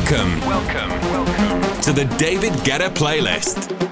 Welcome. Welcome. Welcome to the David Guetta playlist.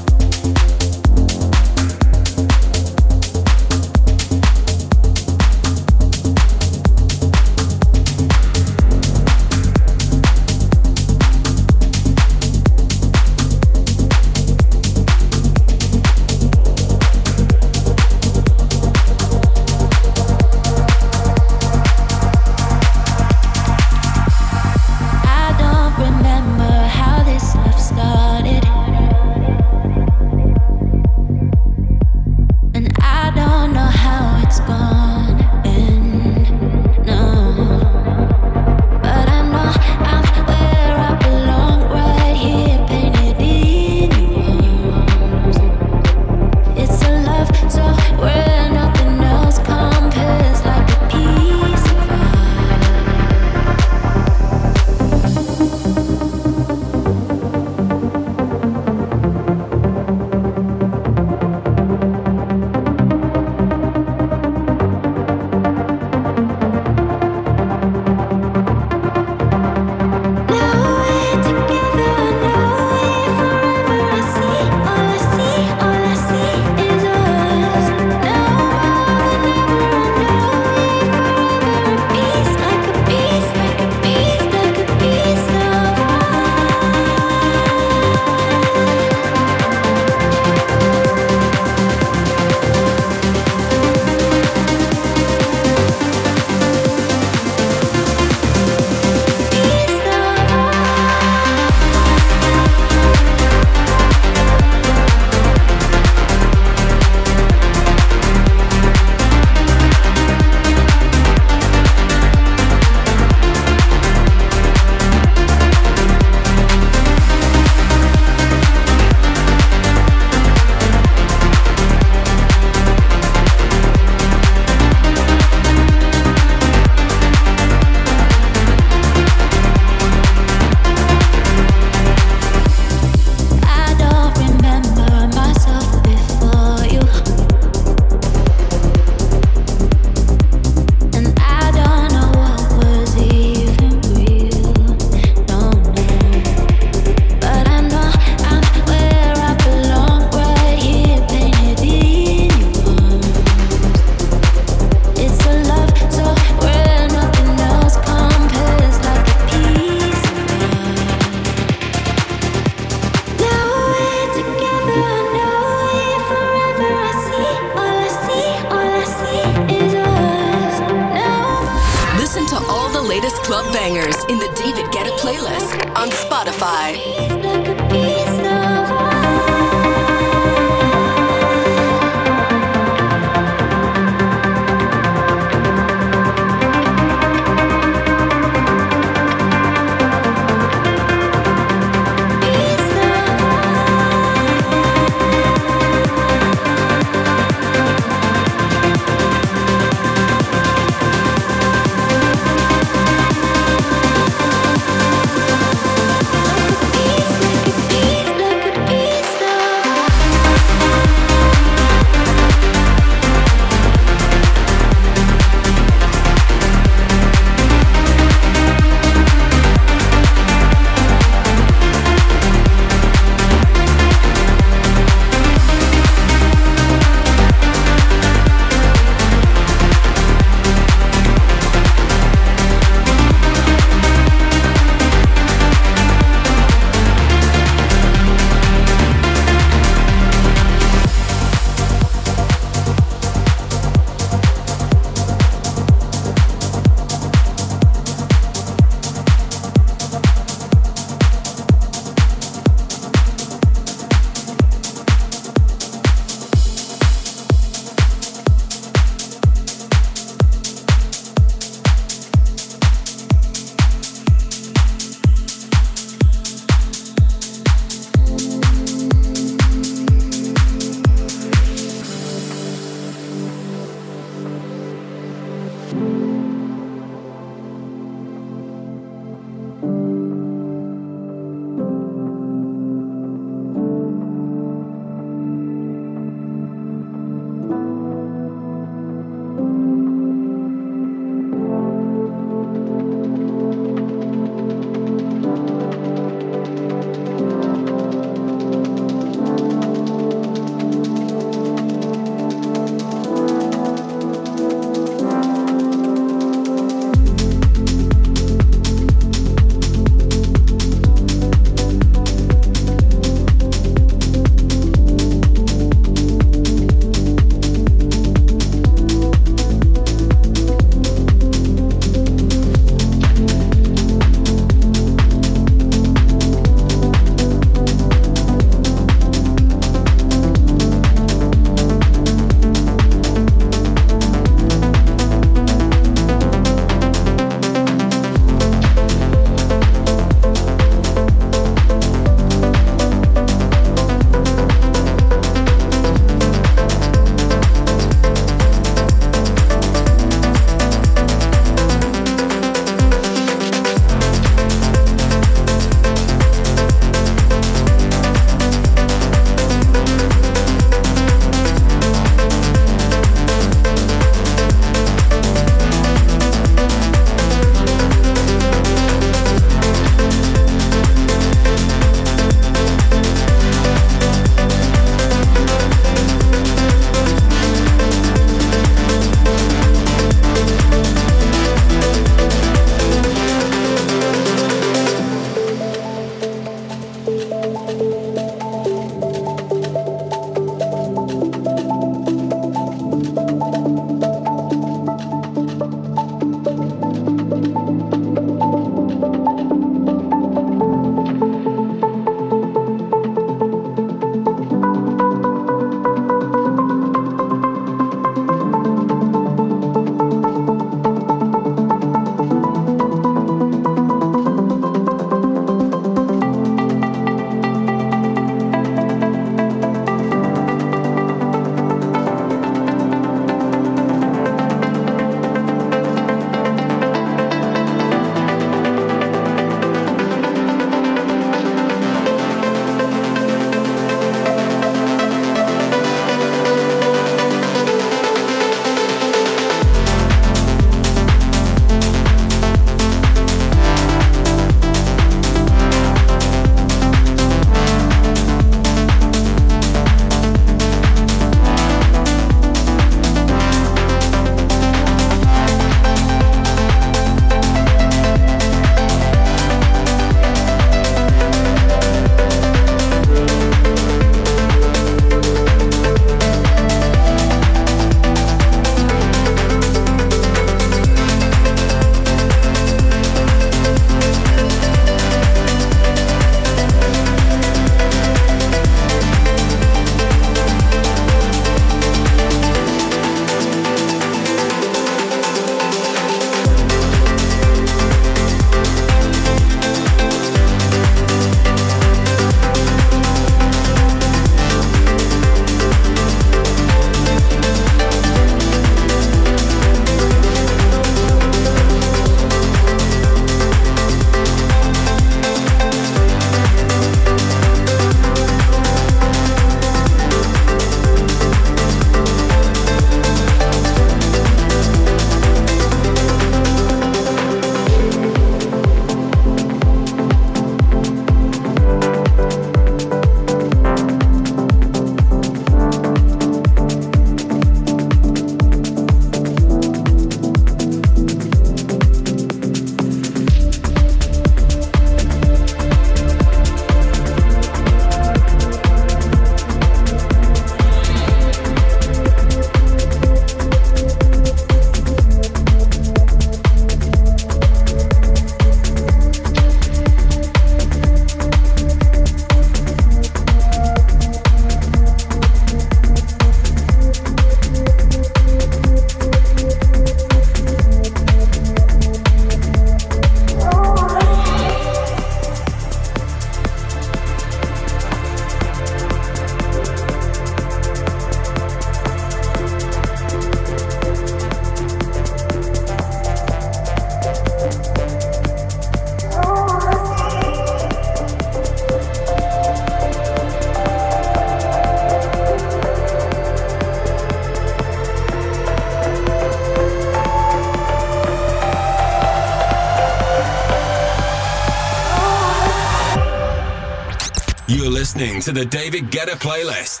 Listening to the David Guetta playlist.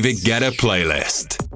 The David Guetta playlist.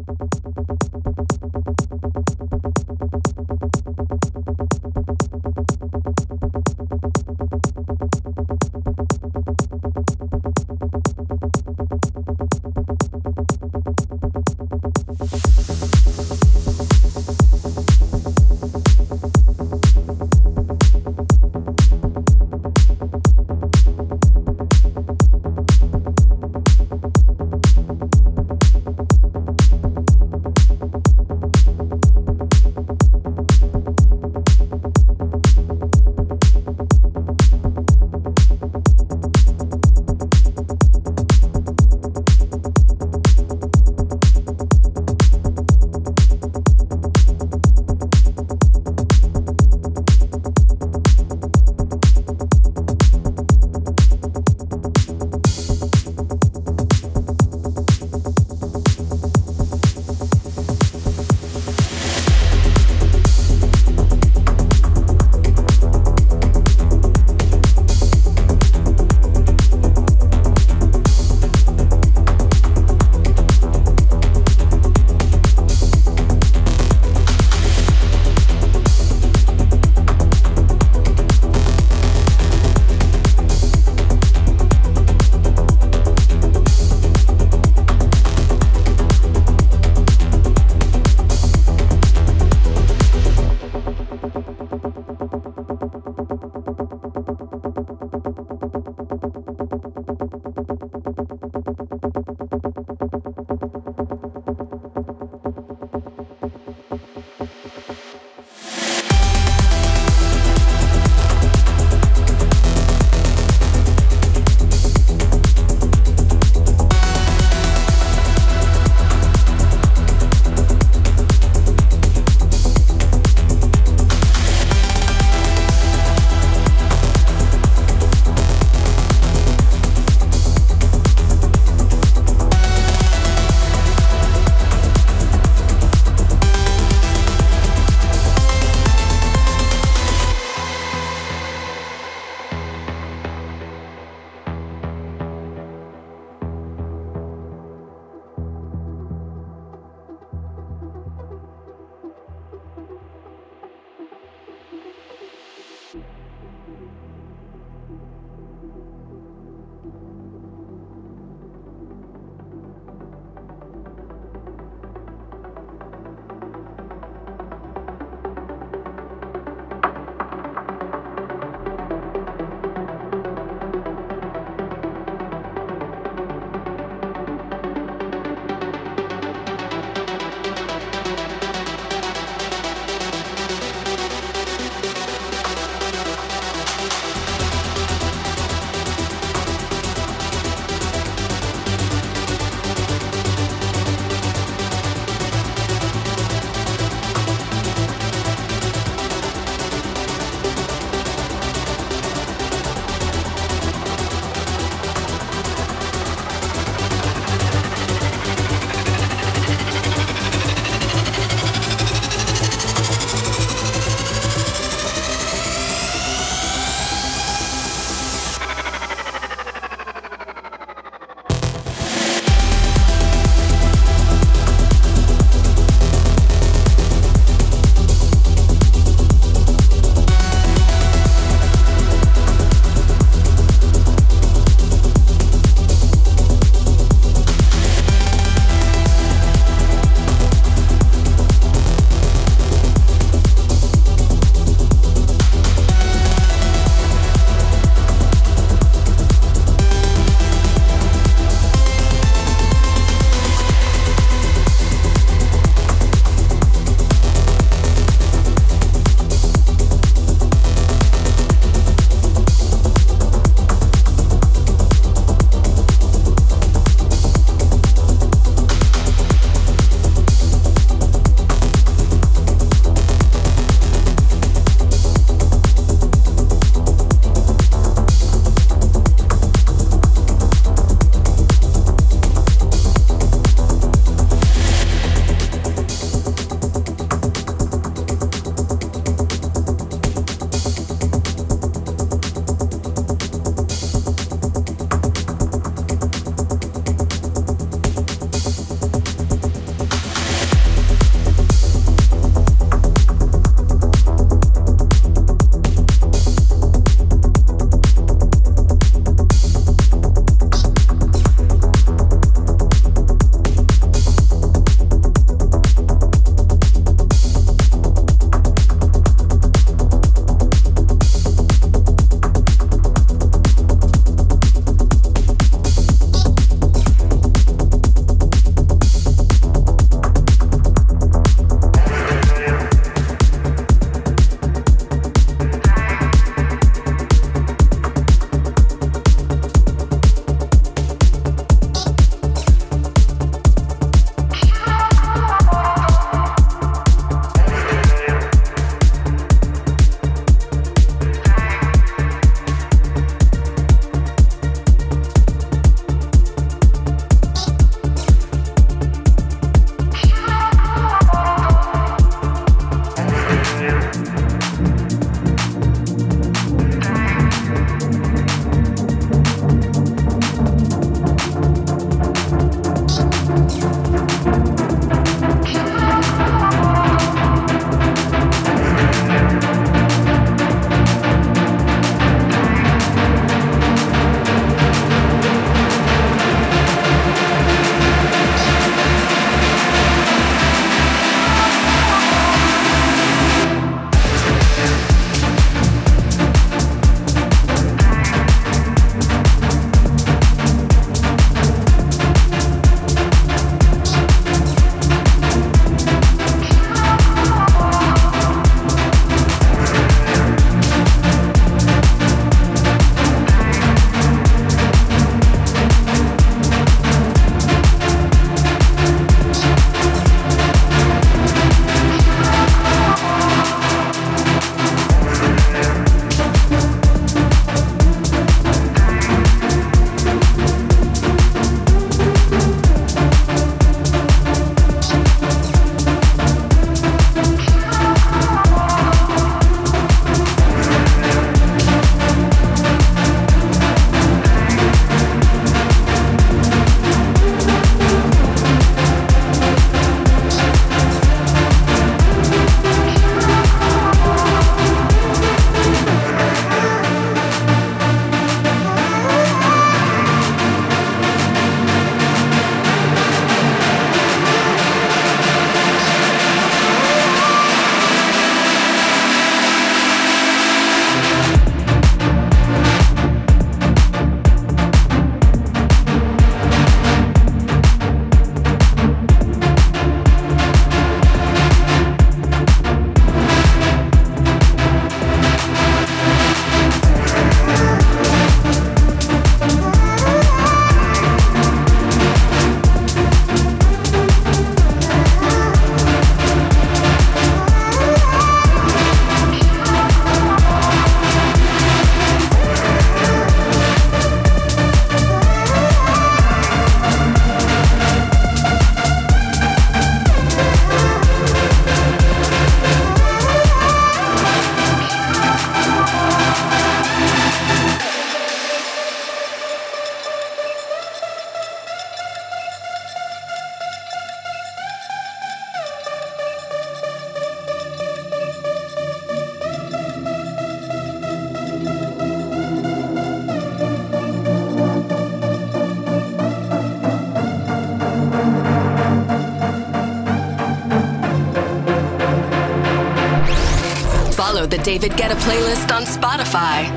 David Guetta playlist on Spotify.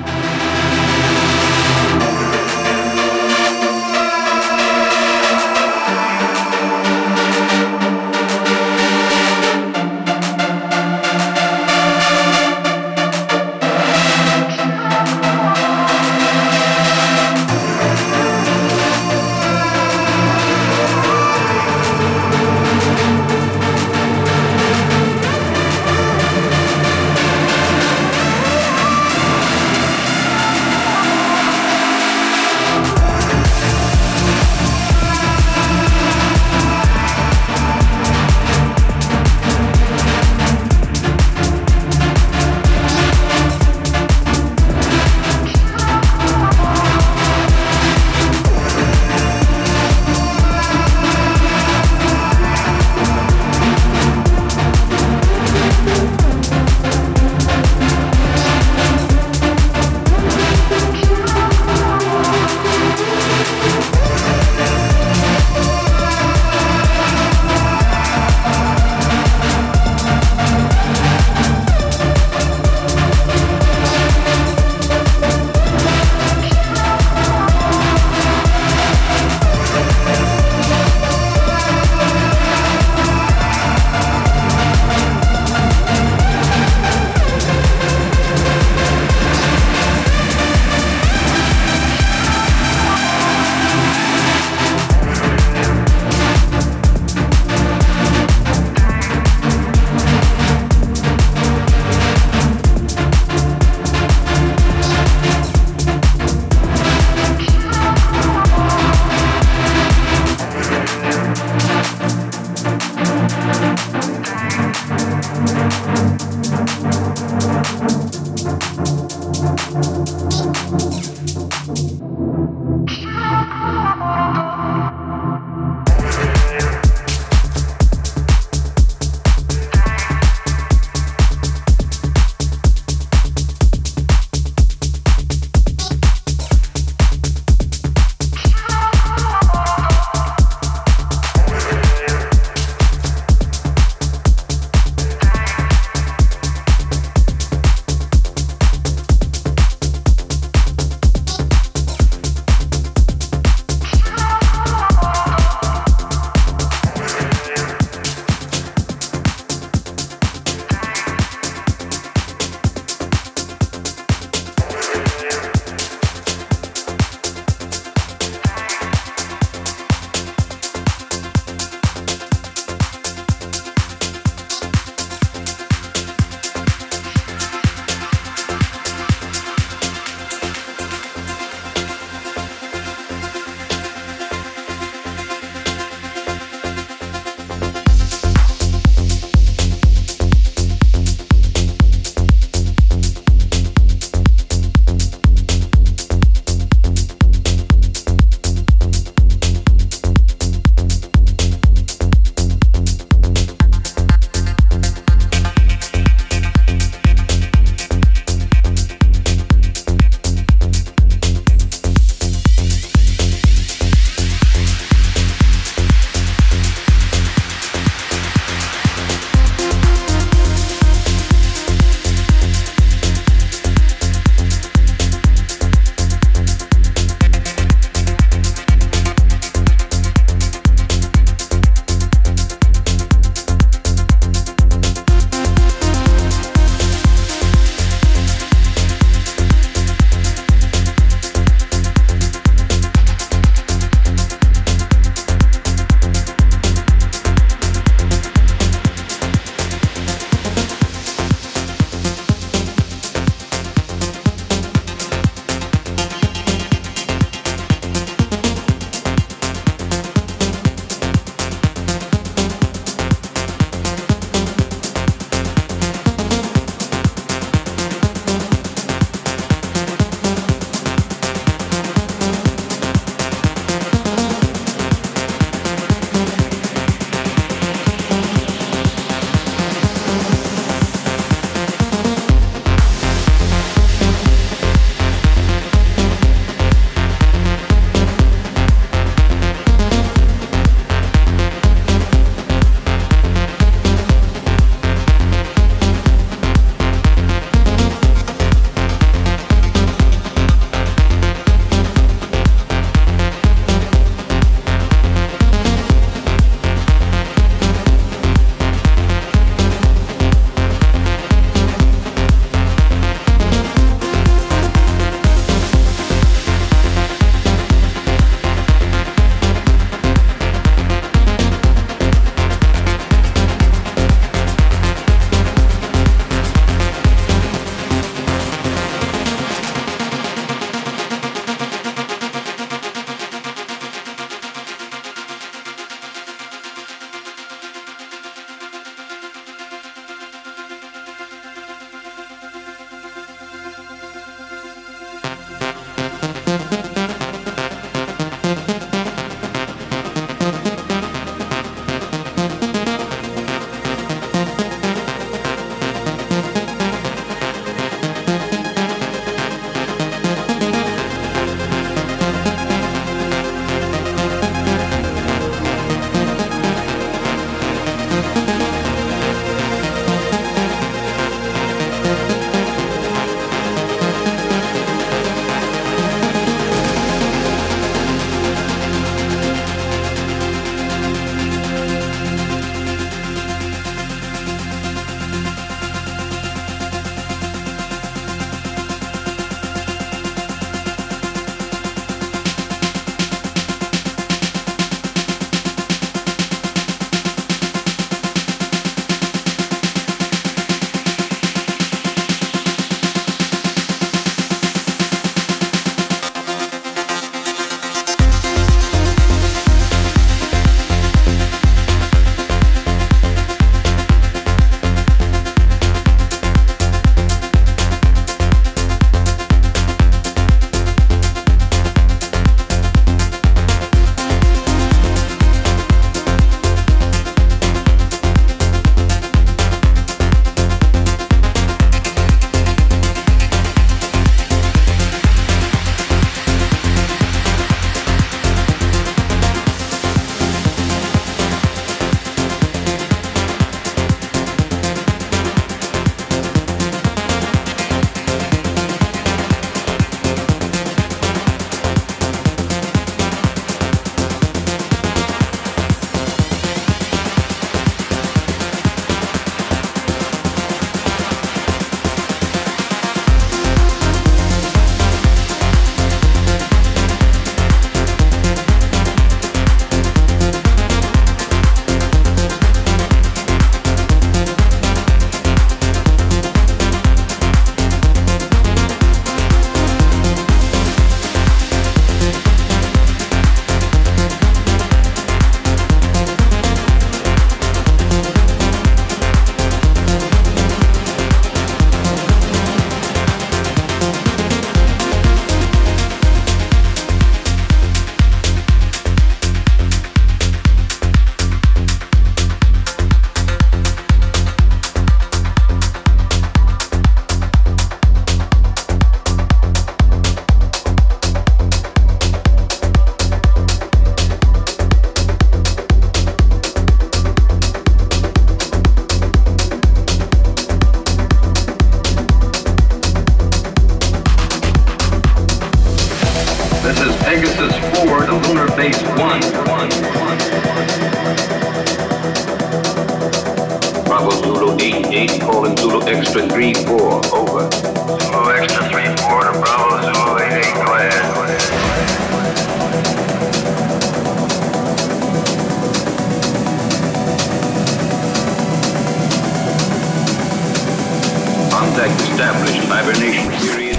established.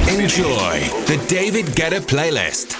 Enjoy the David Guetta playlist.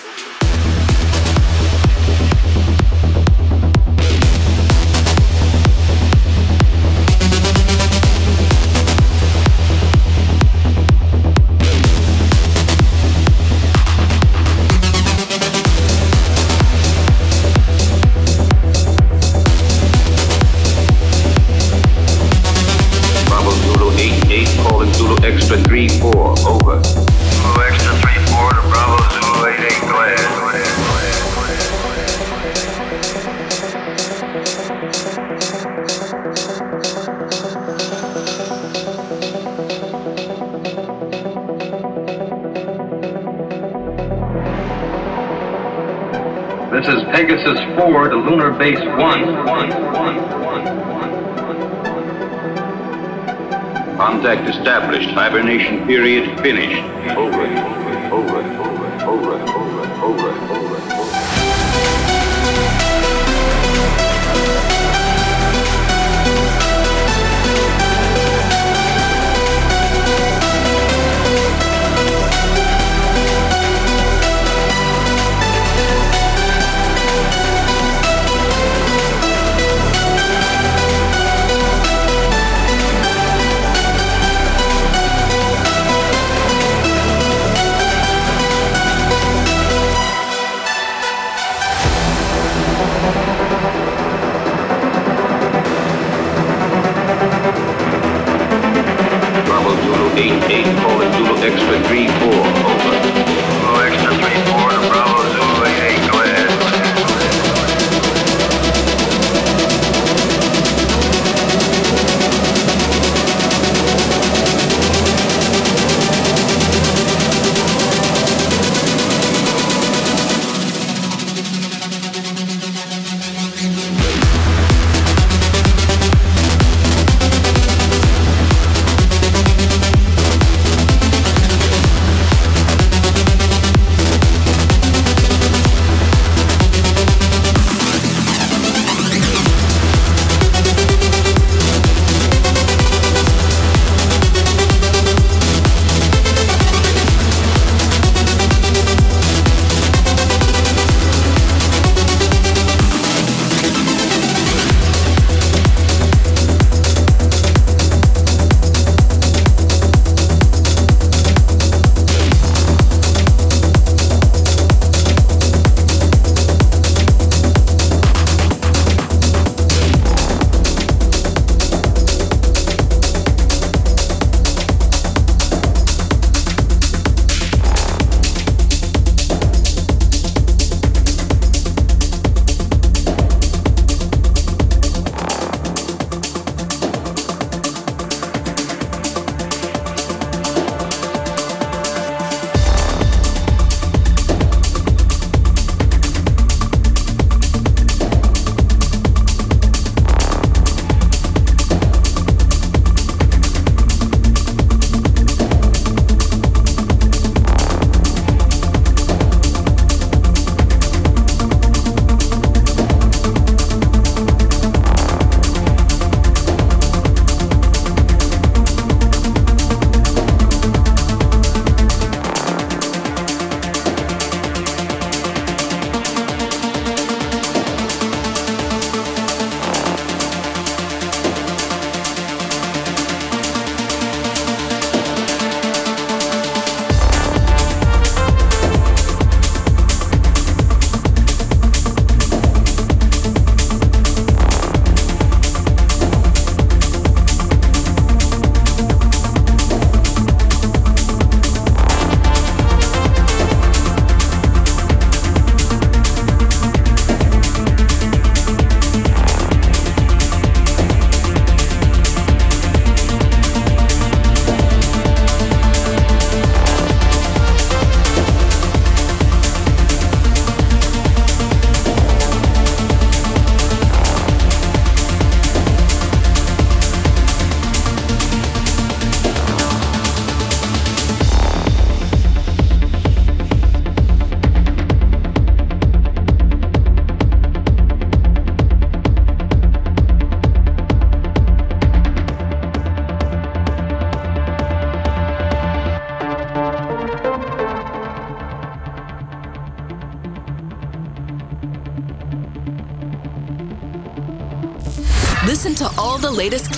forward to lunar base one. Contact established. Hibernation period finished.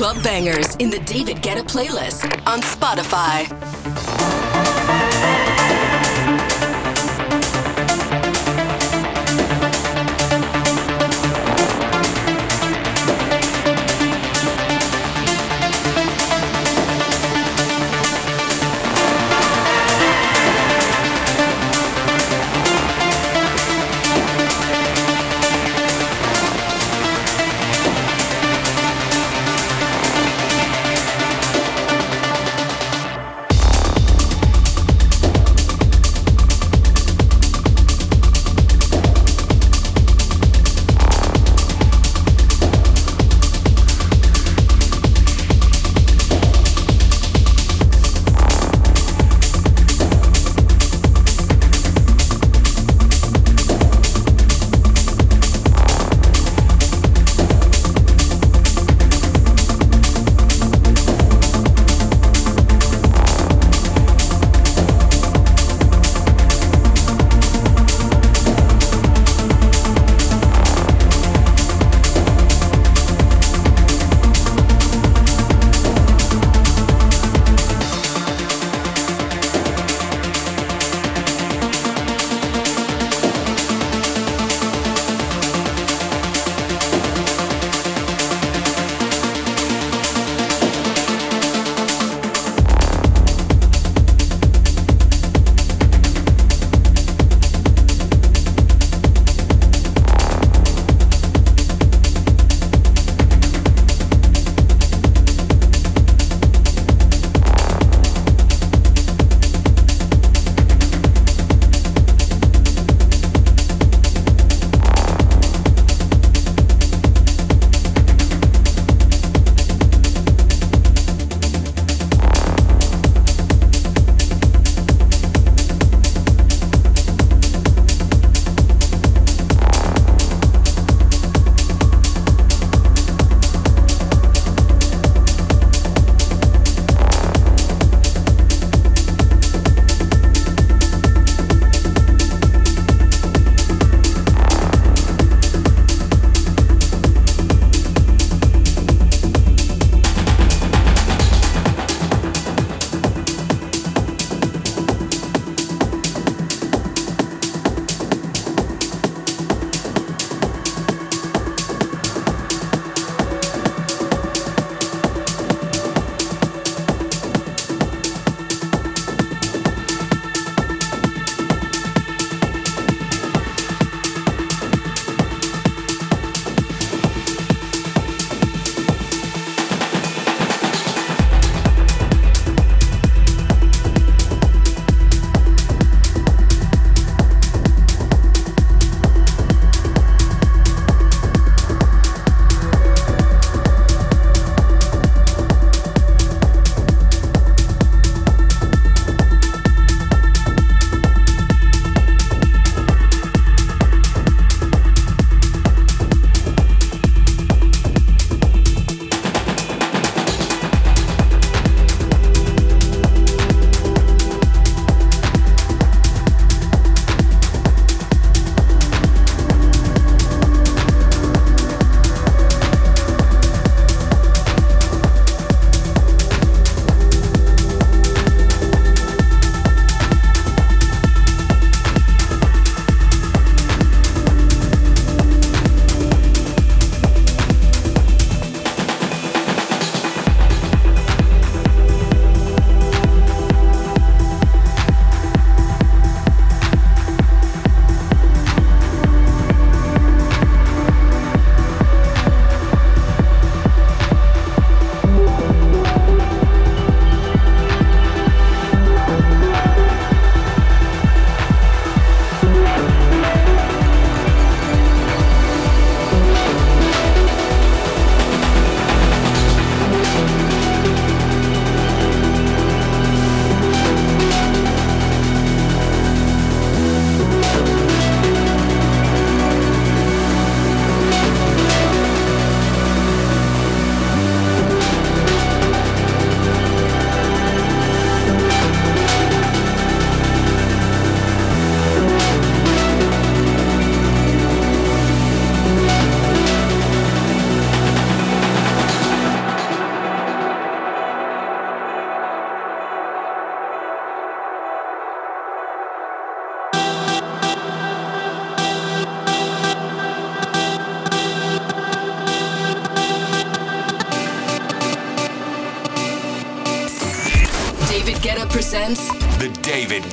Club bangers in the David Guetta playlist on Spotify.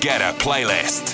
David Guetta Playlist.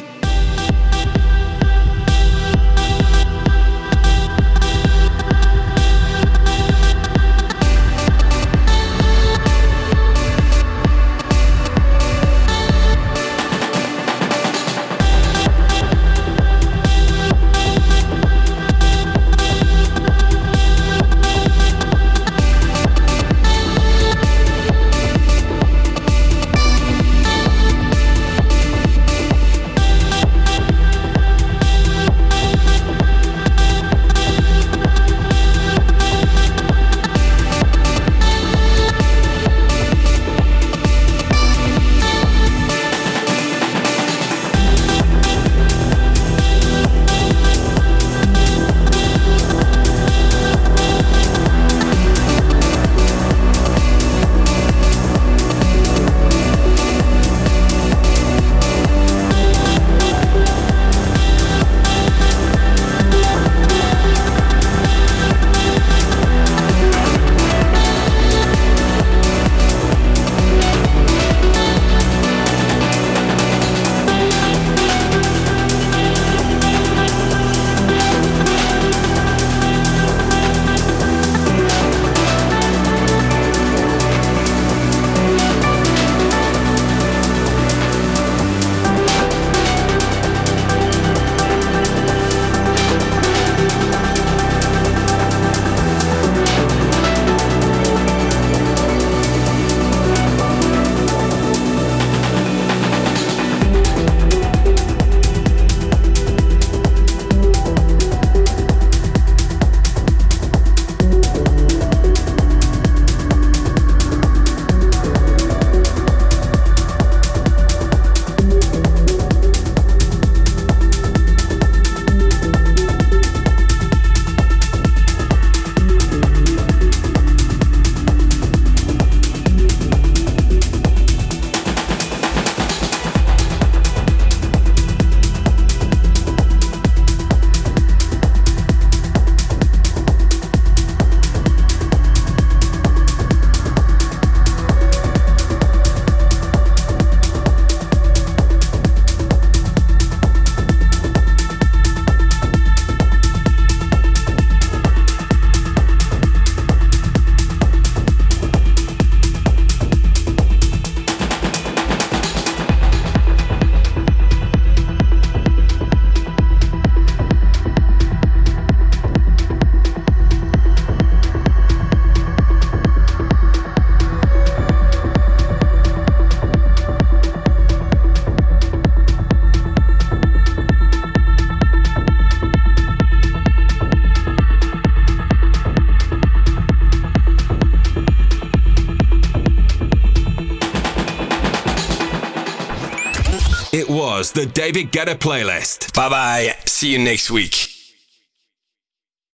Was the David Guetta playlist. Bye bye. See you next week.